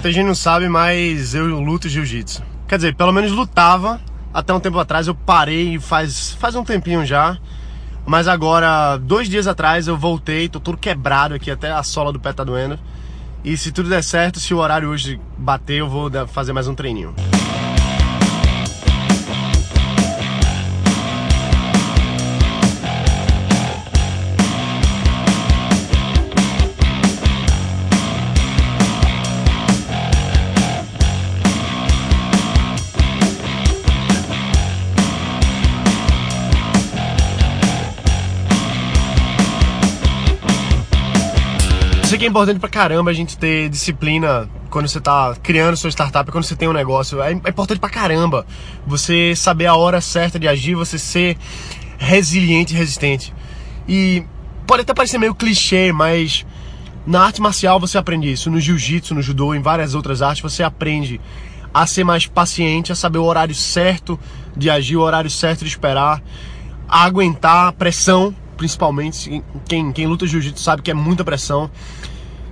Muita gente não sabe, mas eu luto jiu-jitsu. Quer dizer, pelo menos lutava até um tempo atrás. Eu parei faz, faz um tempinho já. Mas agora, dois dias atrás, eu voltei, tô todo quebrado aqui, até a sola do pé tá doendo. E se tudo der certo, se o horário hoje bater, eu vou fazer mais um treininho. Que é importante pra caramba a gente ter disciplina quando você tá criando sua startup, quando você tem um negócio. É, é importante pra caramba você saber a hora certa de agir, você ser resiliente e resistente. E pode até parecer meio clichê, mas na arte marcial você aprende isso, no jiu-jitsu, no judô, em várias outras artes, você aprende a ser mais paciente, a saber o horário certo de agir, o horário certo de esperar, a aguentar a pressão principalmente. Quem, quem luta jiu-jitsu sabe que é muita pressão.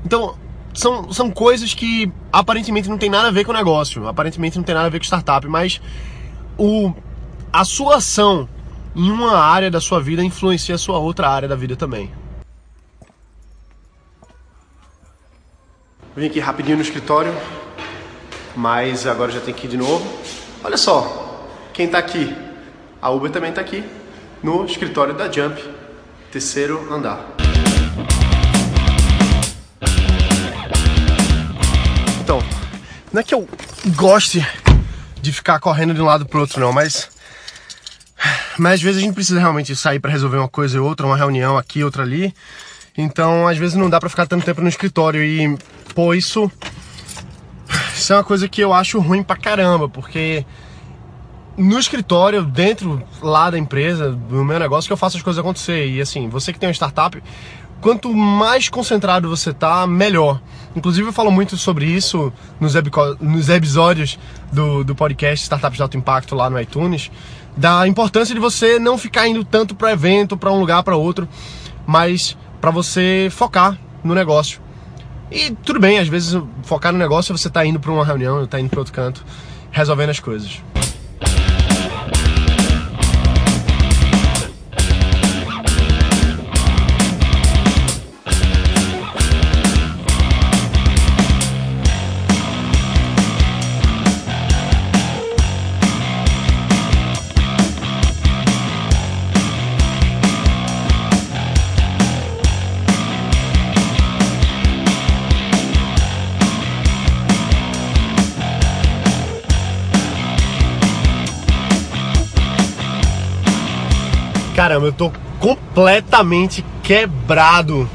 Então, são, são coisas que aparentemente não tem nada a ver com o negócio, aparentemente não tem nada a ver com startup, mas o, a sua ação em uma área da sua vida influencia a sua outra área da vida também. Vim aqui rapidinho no escritório, mas agora já tem que ir de novo. Olha só, quem tá aqui? A Uber também tá aqui no escritório da Jump terceiro andar. Não é que eu goste de ficar correndo de um lado pro outro não, mas mas às vezes a gente precisa realmente sair para resolver uma coisa e outra, uma reunião aqui, outra ali. Então, às vezes não dá para ficar tanto tempo no escritório e pô, isso isso é uma coisa que eu acho ruim pra caramba, porque no escritório, dentro lá da empresa, do meu negócio, que eu faço as coisas acontecer. E assim, você que tem uma startup, quanto mais concentrado você tá, melhor. Inclusive eu falo muito sobre isso nos, nos episódios do, do podcast Startups de Alto Impacto lá no iTunes, da importância de você não ficar indo tanto para evento, para um lugar, para outro, mas para você focar no negócio. E tudo bem, às vezes focar no negócio você tá indo para uma reunião, tá indo para outro canto, resolvendo as coisas. Caramba, eu tô completamente quebrado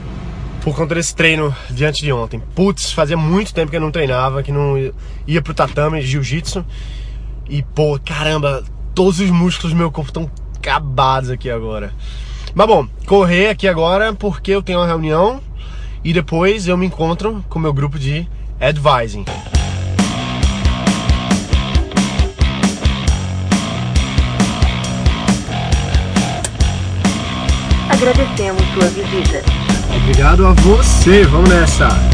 por conta desse treino diante de ontem. Putz, fazia muito tempo que eu não treinava, que não ia pro tatame, jiu-jitsu. E pô, caramba, todos os músculos do meu corpo estão acabados aqui agora. Mas bom, correr aqui agora porque eu tenho uma reunião e depois eu me encontro com o meu grupo de advising. Agradecemos sua visita. Obrigado a você. Vamos nessa.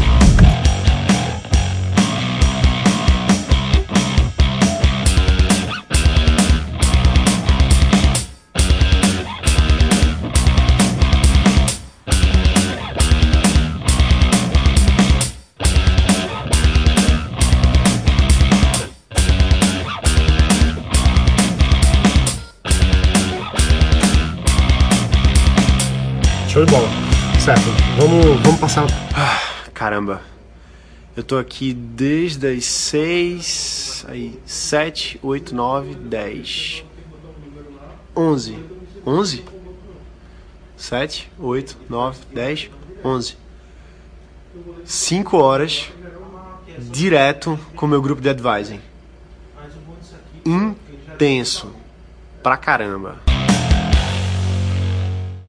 Show de bola. Certo, vamos, vamos passar. Ah, caramba. Eu tô aqui desde as 6, aí, 7, 8, 9, 10, 11. 11? 7, 8, 9, 10, 11. 5 horas direto com o meu grupo de advising. Intenso. Pra caramba.